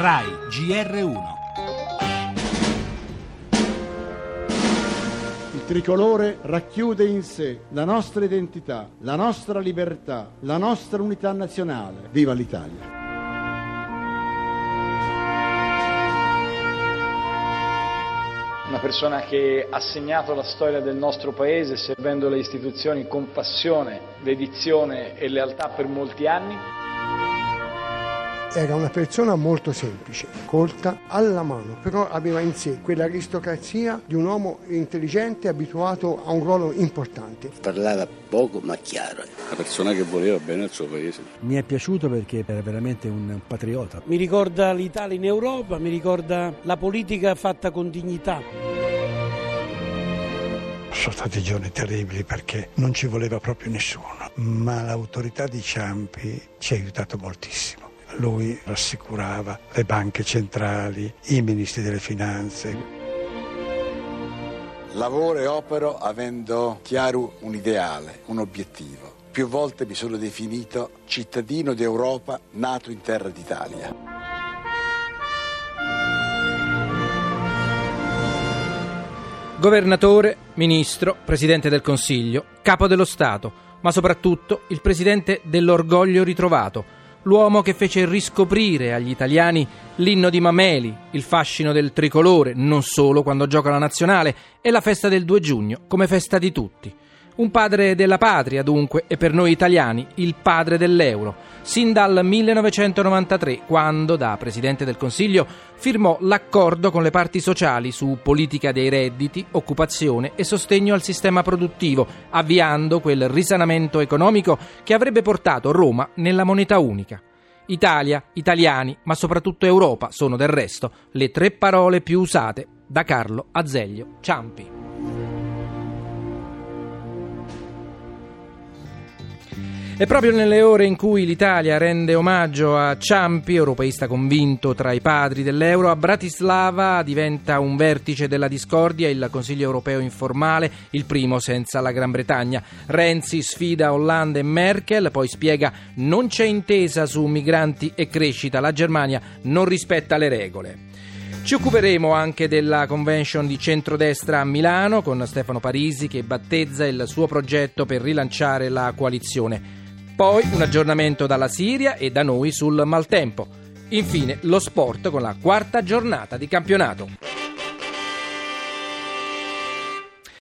RAI GR1 Il tricolore racchiude in sé la nostra identità, la nostra libertà, la nostra unità nazionale. Viva l'Italia! Una persona che ha segnato la storia del nostro Paese servendo le istituzioni con passione, dedizione e lealtà per molti anni. Era una persona molto semplice, colta, alla mano, però aveva in sé quell'aristocrazia di un uomo intelligente abituato a un ruolo importante. Parlava poco ma chiaro. Una persona che voleva bene al suo paese. Mi è piaciuto perché era veramente un patriota. Mi ricorda l'Italia in Europa, mi ricorda la politica fatta con dignità. Sono stati giorni terribili perché non ci voleva proprio nessuno, ma l'autorità di Ciampi ci ha aiutato moltissimo. Lui rassicurava le banche centrali, i ministri delle finanze. Lavoro e opero avendo chiaro un ideale, un obiettivo. Più volte mi sono definito cittadino d'Europa nato in terra d'Italia. Governatore, ministro, presidente del Consiglio, capo dello Stato, ma soprattutto il presidente dell'orgoglio ritrovato, l'uomo che fece riscoprire agli italiani l'inno di Mameli, il fascino del tricolore, non solo quando gioca la nazionale, e la festa del 2 giugno come festa di tutti. Un padre della patria, dunque, e per noi italiani il padre dell'euro, sin dal 1993, quando, da Presidente del Consiglio, firmò l'accordo con le parti sociali su politica dei redditi, occupazione e sostegno al sistema produttivo, avviando quel risanamento economico che avrebbe portato Roma nella moneta unica. Italia, italiani, ma soprattutto Europa sono del resto le tre parole più usate da Carlo Azeglio Ciampi. E proprio nelle ore in cui l'Italia rende omaggio a Ciampi, europeista convinto tra i padri dell'euro, a Bratislava diventa un vertice della discordia il Consiglio europeo informale, il primo senza la Gran Bretagna. Renzi sfida Hollande e Merkel, poi spiega non c'è intesa su migranti e crescita, la Germania non rispetta le regole. Ci occuperemo anche della convention di centrodestra a Milano con Stefano Parisi che battezza il suo progetto per rilanciare la coalizione. Poi un aggiornamento dalla Siria e da noi sul maltempo. Infine lo sport con la quarta giornata di campionato.